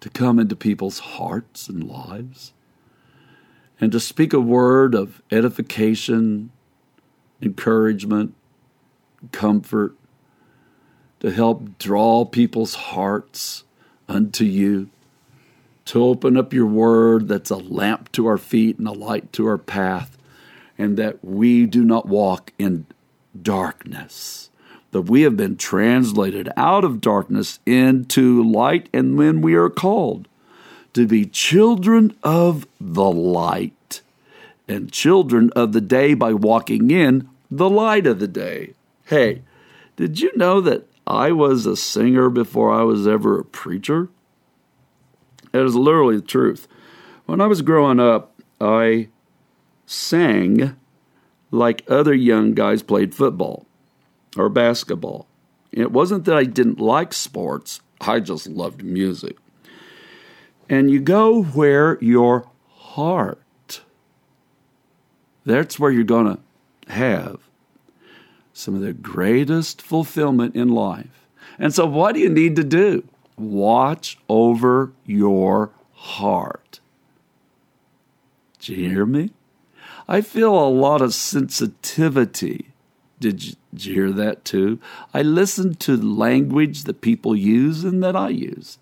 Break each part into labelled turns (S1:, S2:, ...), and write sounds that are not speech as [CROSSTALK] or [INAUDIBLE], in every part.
S1: to come into people's hearts and lives and to speak a word of edification, encouragement, comfort, to help draw people's hearts unto you, to open up your word that's a lamp to our feet and a light to our path, and that we do not walk in darkness that we have been translated out of darkness into light, and when we are called to be children of the light and children of the day by walking in the light of the day. Hey, did you know that I was a singer before I was ever a preacher? It is literally the truth. When I was growing up, I sang like other young guys played football or basketball. It wasn't that I didn't like sports, I just loved music. And you go where your heart, that's where you're going to have some of the greatest fulfillment in life. And so, what do you need to do? Watch over your heart. Do you hear me? I feel a lot of sensitivity did you, did you hear that too? I listened to language that people use and that I use.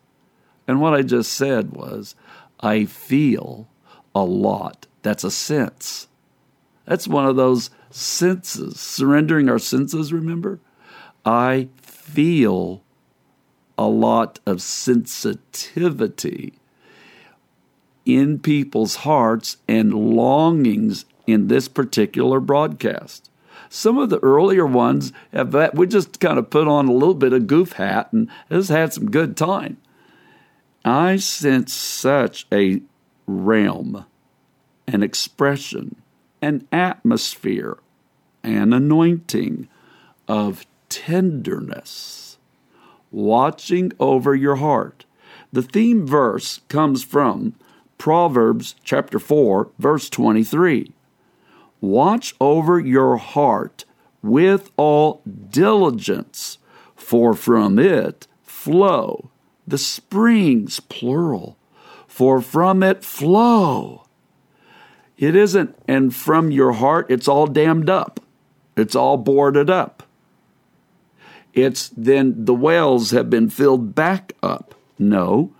S1: And what I just said was, I feel a lot. That's a sense. That's one of those senses, surrendering our senses, remember? I feel a lot of sensitivity in people's hearts and longings in this particular broadcast. Some of the earlier ones have we just kind of put on a little bit of goof hat and just had some good time. I sense such a realm, an expression, an atmosphere, an anointing of tenderness, watching over your heart. The theme verse comes from Proverbs chapter 4, verse 23. Watch over your heart with all diligence, for from it flow the springs, plural, for from it flow. It isn't, and from your heart, it's all dammed up, it's all boarded up. It's then the wells have been filled back up. No.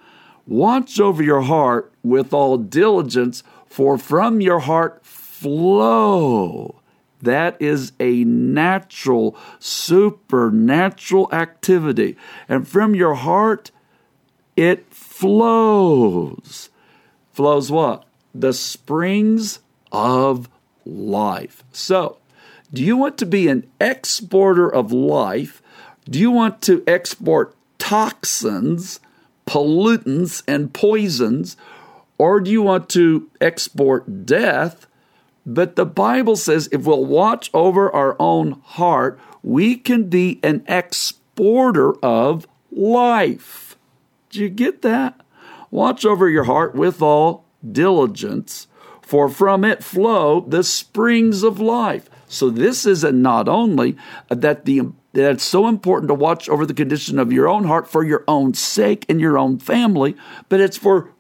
S1: Watch over your heart with all diligence, for from your heart flow. That is a natural, supernatural activity. And from your heart, it flows. Flows what? The springs of life. So, do you want to be an exporter of life? Do you want to export toxins, pollutants, and poisons? Or do you want to export death? But the Bible says if we'll watch over our own heart, we can be an exporter of life. Do you get that? Watch over your heart with all diligence, for from it flow the springs of life. So this is a not only that the that it's so important to watch over the condition of your own heart for your own sake and your own family, but it's for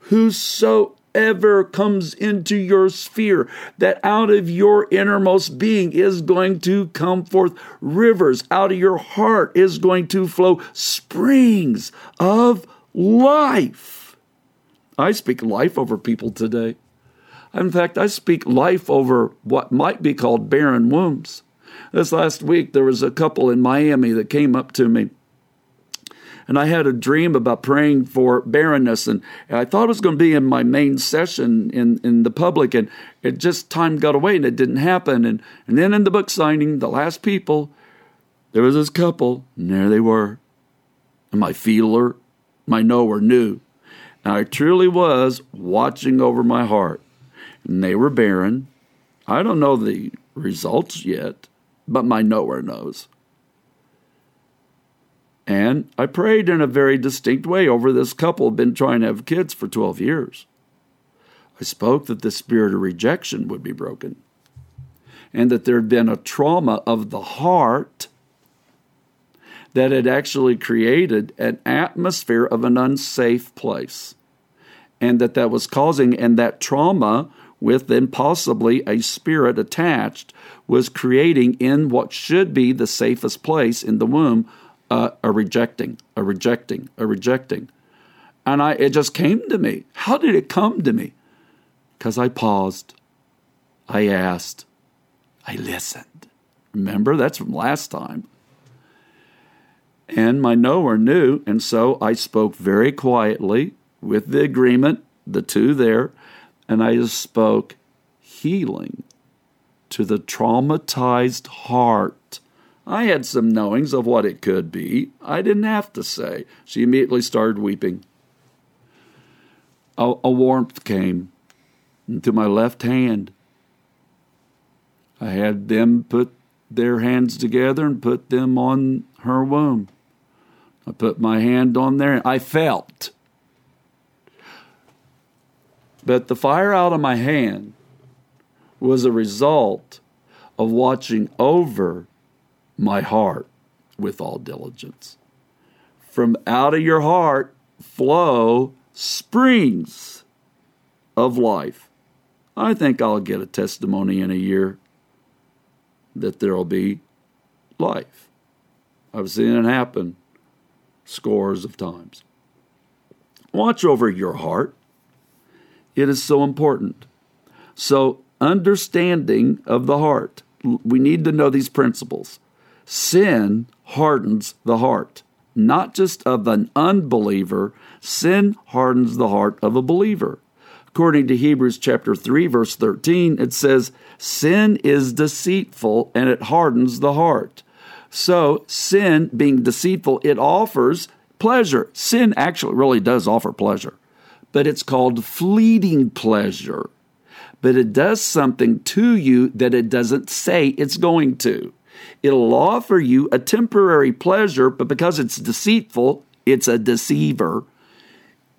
S1: whosoever comes into your sphere, that out of your innermost being is going to come forth rivers, out of your heart is going to flow springs of life. I speak life over people today. In fact, I speak life over what might be called barren wombs. This last week, there was a couple in Miami that came up to me. And I had a dream about praying for barrenness, and I thought it was going to be in my main session in, in the public, and it just time got away and it didn't happen. And, and then in the book signing, the last people, there was this couple, and there they were. And my feeler, my knower knew. And I truly was watching over my heart. And they were barren. I don't know the results yet but my knower knows. And I prayed in a very distinct way over this couple been trying to have kids for 12 years. I spoke that the spirit of rejection would be broken and that there had been a trauma of the heart that had actually created an atmosphere of an unsafe place and that that was causing and that trauma with then possibly a spirit attached, was creating in what should be the safest place in the womb uh, a rejecting, a rejecting, a rejecting. And I, it just came to me. How did it come to me? Because I paused, I asked, I listened. Remember, that's from last time. And my knower knew, and so I spoke very quietly with the agreement, the two there, and I just spoke healing to the traumatized heart. I had some knowings of what it could be. I didn't have to say. She immediately started weeping. A, a warmth came into my left hand. I had them put their hands together and put them on her womb. I put my hand on there. I felt but the fire out of my hand was a result of watching over my heart with all diligence. From out of your heart flow springs of life. I think I'll get a testimony in a year that there'll be life. I've seen it happen scores of times. Watch over your heart. It is so important. So, understanding of the heart, we need to know these principles. Sin hardens the heart, not just of an unbeliever, sin hardens the heart of a believer. According to Hebrews chapter 3 verse 13, it says, "Sin is deceitful and it hardens the heart." So, sin being deceitful, it offers pleasure. Sin actually really does offer pleasure but it's called fleeting pleasure. But it does something to you that it doesn't say it's going to. It'll offer you a temporary pleasure, but because it's deceitful, it's a deceiver.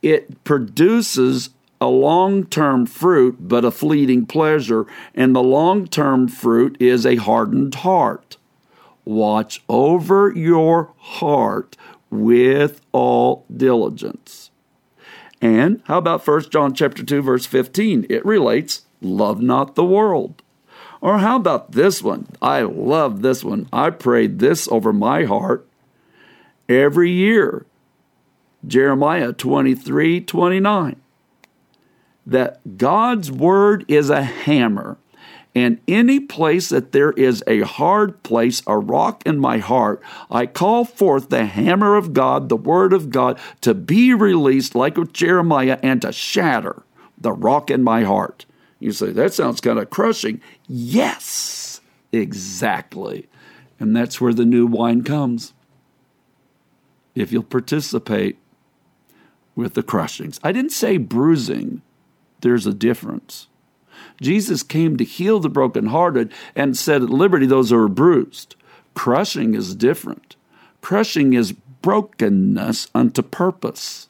S1: It produces a long term fruit, but a fleeting pleasure. And the long term fruit is a hardened heart. Watch over your heart with all diligence. And how about 1 John chapter 2 verse 15? It relates, love not the world. Or how about this one? I love this one. I prayed this over my heart every year. Jeremiah 23 29. That God's word is a hammer and any place that there is a hard place, a rock in my heart, I call forth the hammer of God, the word of God, to be released, like with Jeremiah, and to shatter the rock in my heart. You say, that sounds kind of crushing. Yes, exactly. And that's where the new wine comes. If you'll participate with the crushings. I didn't say bruising, there's a difference. Jesus came to heal the brokenhearted and set at liberty those who are bruised. Crushing is different. Crushing is brokenness unto purpose.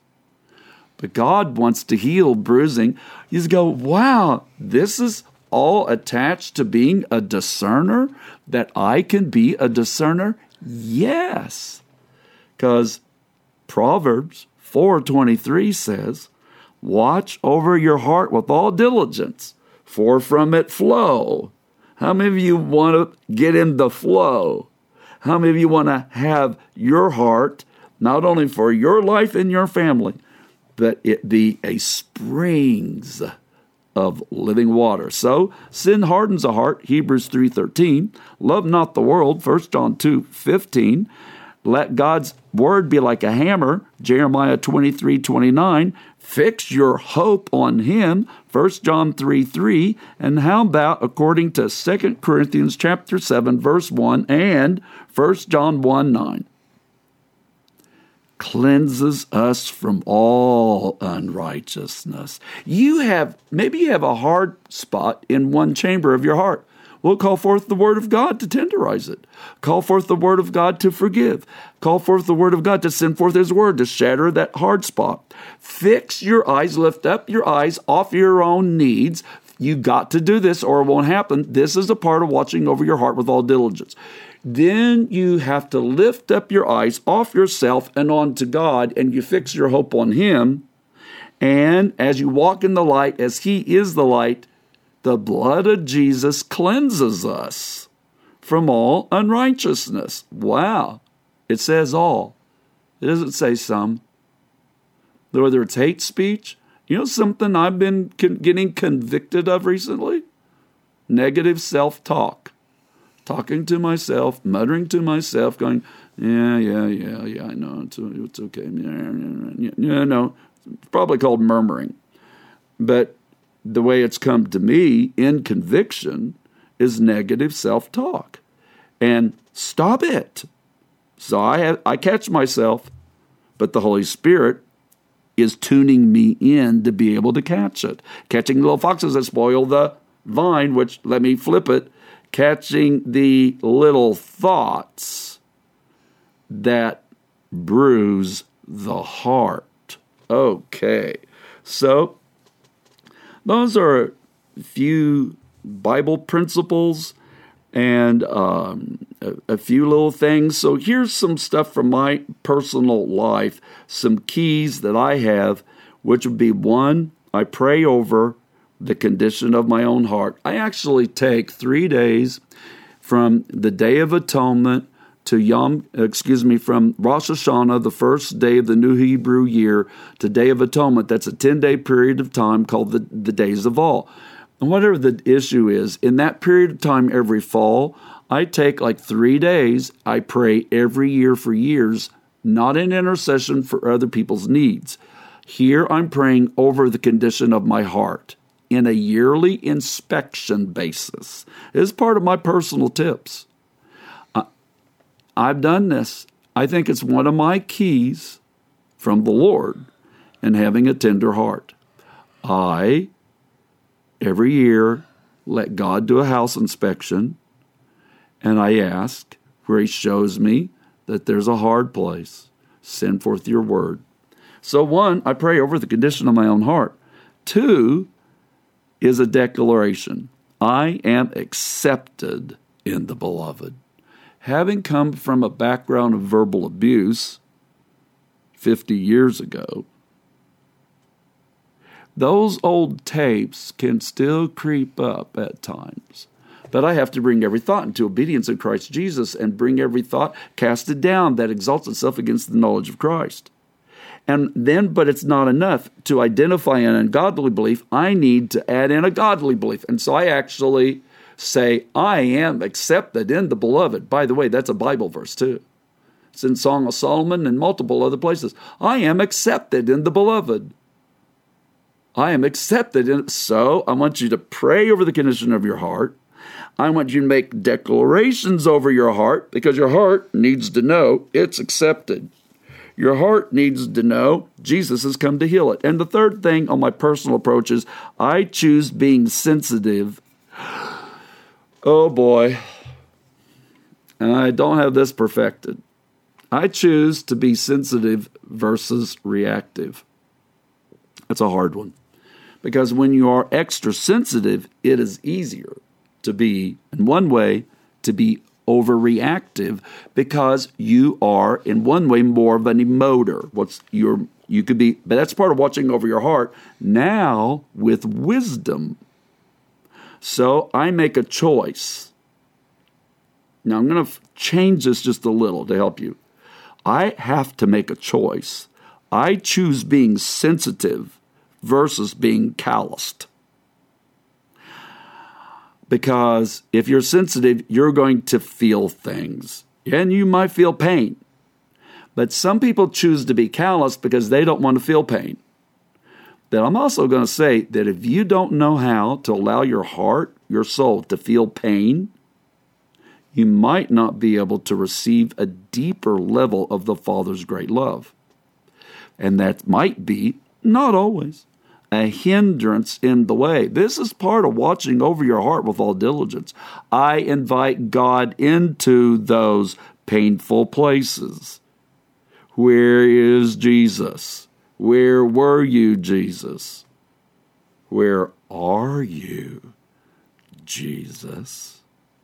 S1: But God wants to heal bruising. You go, wow, this is all attached to being a discerner? That I can be a discerner? Yes. Because Proverbs 4:23 says, "Watch over your heart with all diligence, for from it flow." How many of you want to get in the flow? How many of you want to have your heart not only for your life and your family, but it be a springs of living water. So sin hardens a heart, Hebrews 3:13. Love not the world, 1 John 2:15. Let God's word be like a hammer, Jeremiah 23, 29. Fix your hope on him, 1 John 3, 3. And how about according to 2 Corinthians chapter 7, verse 1 and 1 John 1, 9? Cleanses us from all unrighteousness. You have, maybe you have a hard spot in one chamber of your heart. We'll call forth the word of God to tenderize it. Call forth the word of God to forgive. Call forth the word of God to send forth his word to shatter that hard spot. Fix your eyes, lift up your eyes off your own needs. You got to do this or it won't happen. This is a part of watching over your heart with all diligence. Then you have to lift up your eyes off yourself and onto God, and you fix your hope on Him. And as you walk in the light, as He is the light, the blood of Jesus cleanses us from all unrighteousness. Wow. It says all, it doesn't say some. Whether it's hate speech, you know something I've been con- getting convicted of recently? Negative self talk talking to myself, muttering to myself, going, yeah, yeah, yeah, yeah, I know, it's, it's okay. Yeah, yeah, yeah, no, it's probably called murmuring. But the way it's come to me in conviction is negative self talk. And stop it. So I, have, I catch myself, but the Holy Spirit is tuning me in to be able to catch it. Catching little foxes that spoil the vine, which let me flip it catching the little thoughts that bruise the heart. Okay, so those are a few Bible principles and um, a, a, few little things. So here's some stuff from my personal life, some keys that I have, which would be one, I pray over the condition of my own heart. I actually take three days from the Day of Atonement to Yom, excuse me, from Rosh Hashanah, the first day of the new Hebrew year, to Day of Atonement. That's a 10 day period of time called the, the Days of Awe. And whatever the issue is, in that period of time every fall, I take like three days. I pray every year for years, not in intercession for other people's needs. Here I'm praying over the condition of my heart in a yearly inspection basis. It is part of my personal tips. I've done this. I think it's one of my keys from the Lord in having a tender heart. I, every year, let God do a house inspection, and I ask where He shows me that there's a hard place. Send forth your word. So, one, I pray over the condition of my own heart. Two, is a declaration I am accepted in the beloved. Having come from a background of verbal abuse 50 years ago, those old tapes can still creep up at times. But I have to bring every thought into obedience in Christ Jesus and bring every thought casted down that exalts itself against the knowledge of Christ. And then, but it's not enough to identify an ungodly belief. I need to add in a godly belief. And so I actually say, I am accepted in the beloved. By the way, that's a Bible verse too. It's in Song of Solomon and multiple other places. I am accepted in the beloved. I am accepted in so I want you to pray over the condition of your heart. I want you to make declarations over your heart because your heart needs to know it's accepted. Your heart needs to know Jesus has come to heal it. And the third thing on my personal approach is I choose being sensitive. Oh boy. And I don't have this perfected. I choose to be sensitive versus reactive. That's a hard one. Because when you are extra sensitive, it is easier to be, in one way, to be overreactive because you are, in one way, more of an emoter. What's your you could be, but that's part of watching over your heart. Now with wisdom. So I make a choice. Now I'm going to change this just a little to help you. I have to make a choice. I choose being sensitive versus being calloused. Because if you're sensitive, you're going to feel things and you might feel pain. But some people choose to be callous because they don't want to feel pain. Then I'm also going to say that if you don't know how to allow your heart, your soul to feel pain, you might not be able to receive a deeper level of the Father's great love. And that might be, not always, a hindrance in the way. This is part of watching over your heart with all diligence. I invite God into those painful places. Where is Jesus? Where were you, Jesus? Where are you, Jesus?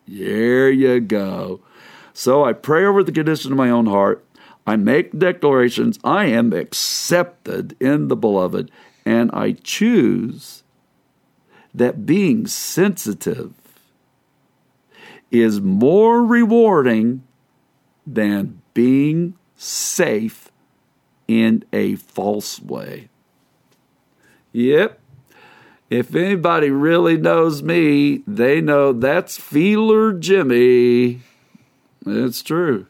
S1: There you go. So I pray over the condition of my own heart. I make declarations. I am accepted in the beloved, and I choose that being sensitive is more rewarding than being safe in a false way. Yep. If anybody really knows me, they know that's Feeler Jimmy. It's true.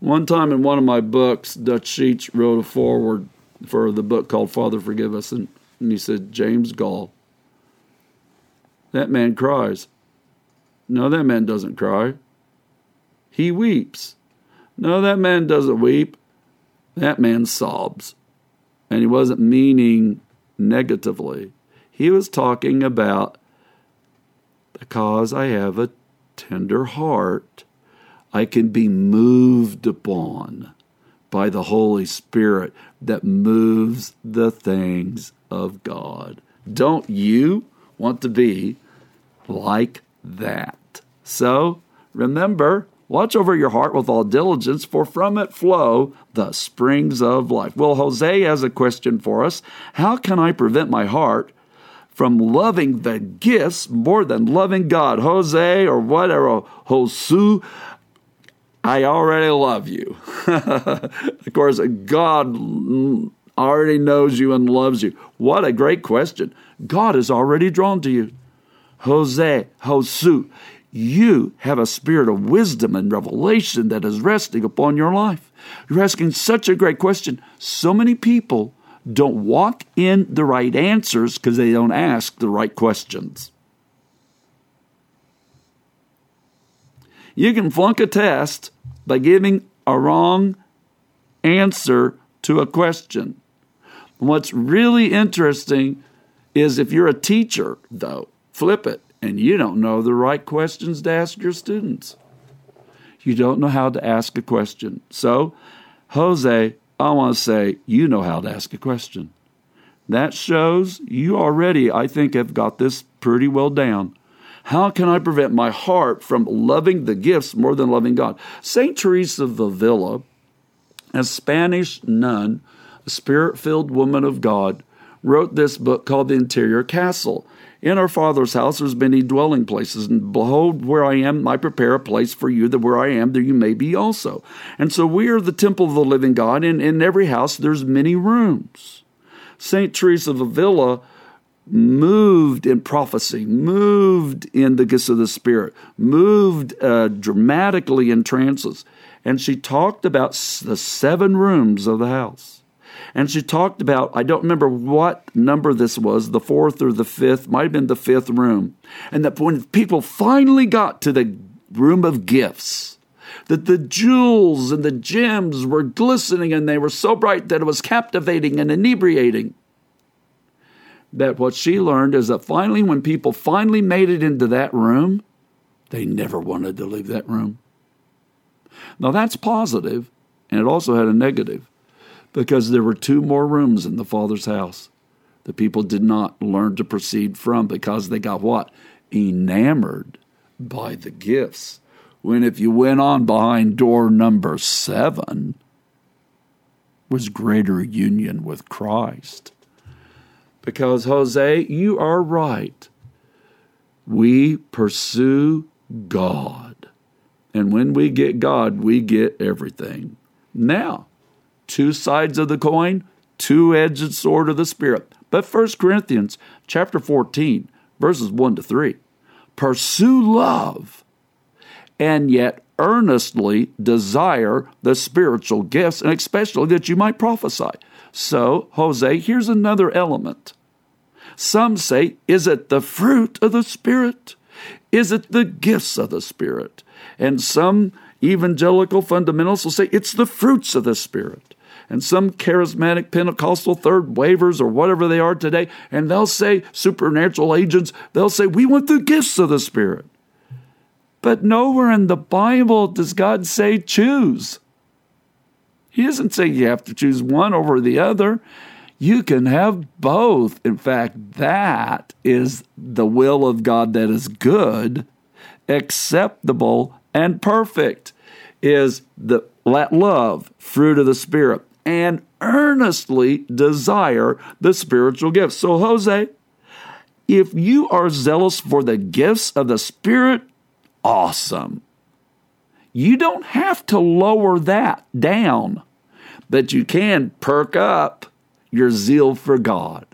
S1: One time in one of my books, Dutch Sheets wrote a foreword for the book called Father Forgive Us, and, and he said, James Goll. That man cries. No, that man doesn't cry. He weeps. No, that man doesn't weep. That man sobs. And he wasn't meaning negatively. He was talking about because I have a tender heart, I can be moved upon by the Holy Spirit that moves the things of God. Don't you want to be like that? So remember, Watch over your heart with all diligence, for from it flow the springs of life. Well, Jose has a question for us. How can I prevent my heart from loving the gifts more than loving God? Jose or whatever, Josu, I already love you. [LAUGHS] of course, God already knows you and loves you. What a great question. God is already drawn to you. Jose, Josu, you have a spirit of wisdom and revelation that is resting upon your life. You're asking such a great question. So many people don't walk in the right answers because they don't ask the right questions. You can flunk a test by giving a wrong answer to a question. What's really interesting is if you're a teacher, though, flip it and you don't know the right questions to ask your students. You don't know how to ask a question. So, Jose, I want to say you know how to ask a question. That shows you already, I think, have got this pretty well down. How can I prevent my heart from loving the gifts more than loving God? St. Teresa of Avila, a Spanish nun, a spirit filled woman of God, wrote this book called The Interior Castle. In our Father's house there's many dwelling places, and behold, where I am, I prepare a place for you, that where I am, there you may be also. And so we are the temple of the living God, and in every house there's many rooms. St. Teresa of Avila moved in prophecy, moved in the gifts of the Spirit, moved uh, dramatically in trances. And she talked about the seven rooms of the house. And she talked about, I don't remember what number this was, the fourth or the fifth, might have been the fifth room. And that when people finally got to the room of gifts, that the jewels and the gems were glistening and they were so bright that it was captivating and inebriating. That what she learned is that finally, when people finally made it into that room, they never wanted to leave that room. Now, that's positive, and it also had a negative because there were two more rooms in the Father's house. The people did not learn to proceed from because they got what? Enamored by the gifts. when if you went on behind door number seven was greater union with Christ. Because, Jose, you are right. We pursue God. And when we get God, we get everything. Now, two sides of the coin, two-edged sword of the Spirit. But 1 Corinthians chapter 14, verses 1 to 3. Pursue love and yet earnestly desire the spiritual gifts, and especially that you might prophesy. So, Jose, here's another element. Some say, is it the fruit of the Spirit? Is it the gifts of the Spirit? And some evangelical fundamentalists will say it's the fruits of the Spirit. And some charismatic Pentecostal third wavers or whatever they are today, and they'll say supernatural agents, they'll say, we want the gifts of the Spirit. But nowhere in the Bible does God say choose. He doesn't say you have to choose one over the other. You can have both. In fact, that is the will of God that is good, acceptable, and perfect. Is the let love, fruit of the Spirit, and earnestly desire the spiritual gifts. So, Jose, if you are zealous for the gifts of the Spirit, awesome. You don't have to lower that down, but you can perk up your zeal for God.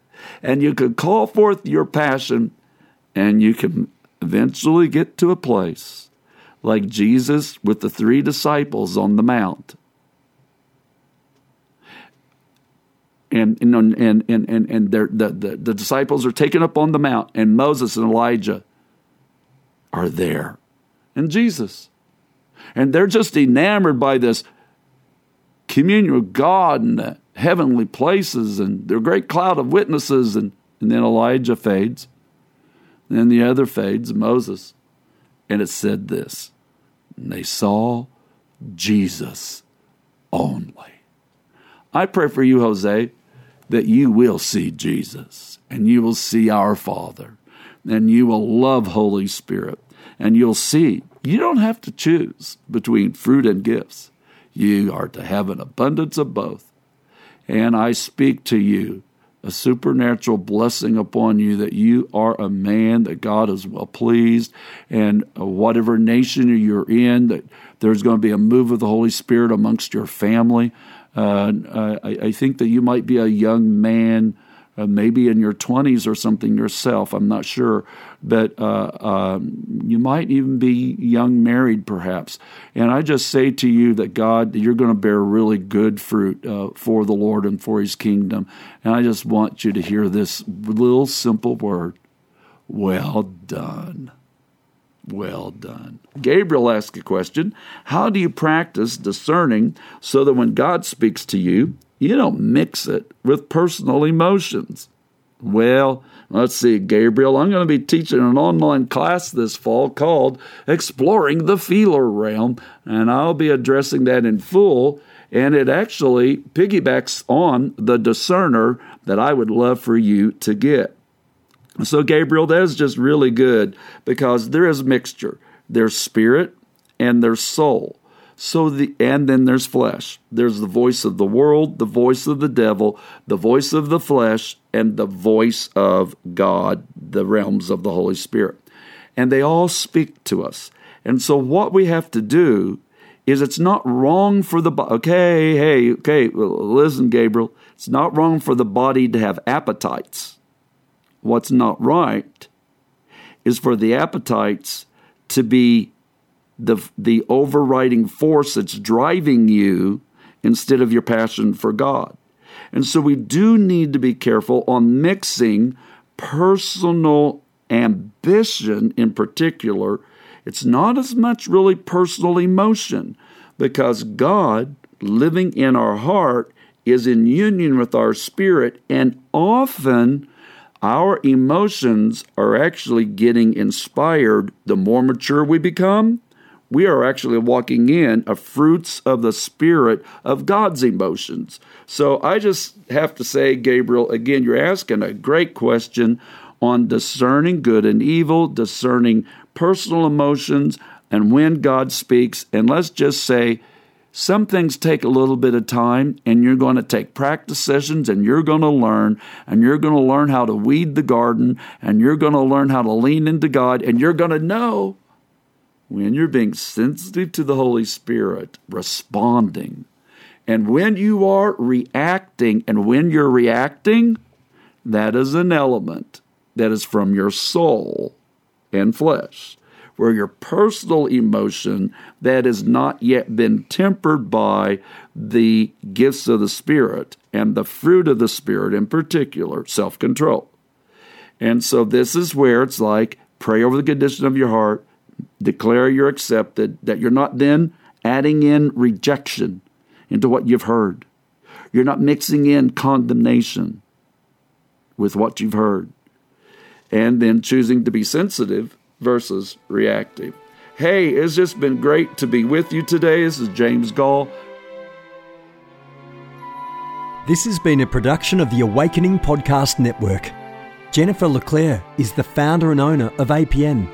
S1: And you can call forth your passion, and you can eventually get to a place like Jesus with the three disciples on the mount. And, and, and, and, and and the, the, the disciples are taken up on the mount, and Moses and Elijah are there and Jesus. And they're just enamored by this communion with God and the heavenly places and their great cloud of witnesses. And, and then Elijah fades. Then the other fades, Moses. And it said this and they saw Jesus only. I pray for you, Jose, that you will see Jesus and you will see our Father and you will love Holy Spirit and you'll see you don't have to choose between fruit and gifts. You are to have an abundance of both. And I speak to you a supernatural blessing upon you that you are a man that God is well pleased, and whatever nation you're in, that there's going to be a move of the Holy Spirit amongst your family. Uh, I, I, think that you might be a young man uh, maybe in your 20s or something yourself. I'm not sure. But uh, um, you might even be young married, perhaps. And I just say to you that God, you're going to bear really good fruit uh, for the Lord and for His kingdom. And I just want you to hear this little simple word well done. Well done. Gabriel asked a question How do you practice discerning so that when God speaks to you, you don't mix it with personal emotions. Well, let's see, Gabriel, I'm going to be teaching an online class this fall called Exploring the Feeler Realm, and I'll be addressing that in full. And it actually piggybacks on the discerner that I would love for you to get. So, Gabriel, that is just really good because there is mixture. There's spirit and there's soul. So the and then there's flesh. There's the voice of the world, the voice of the devil, the voice of the flesh, and the voice of God, the realms of the Holy Spirit. And they all speak to us. And so what we have to do is it's not wrong for the body. Okay, hey, okay, listen, Gabriel. It's not wrong for the body to have appetites. What's not right is for the appetites to be the, the overriding force that's driving you instead of your passion for God. And so we do need to be careful on mixing personal ambition in particular. It's not as much really personal emotion because God living in our heart is in union with our spirit, and often our emotions are actually getting inspired the more mature we become we are actually walking in a fruits of the spirit of God's emotions. So I just have to say, Gabriel, again, you're asking a great question on discerning good and evil, discerning personal emotions and when God speaks. And let's just say, some things take a little bit of time, and you're going to take practice sessions and you're going to learn, and you're going to learn how to weed the garden, and you're going to learn how to lean into God, and you're going to know when you're being sensitive to the Holy Spirit, responding. And when you are reacting, and when you're reacting, that is an element that is from your soul and flesh where your personal emotion that has not yet been tempered by the gifts of the Spirit and the fruit of the Spirit, in particular, self control. And so this is where it's like pray over the condition of your heart, declare you're accepted, that you're not then adding in rejection into what you've heard. You're not mixing in condemnation with what you've heard. And then choosing to be sensitive versus reactive. Hey, it's just been great to be with you today. This is James Goll.
S2: This has been a production of the Awakening Podcast Network. Jennifer LeClaire is the founder and owner of APN.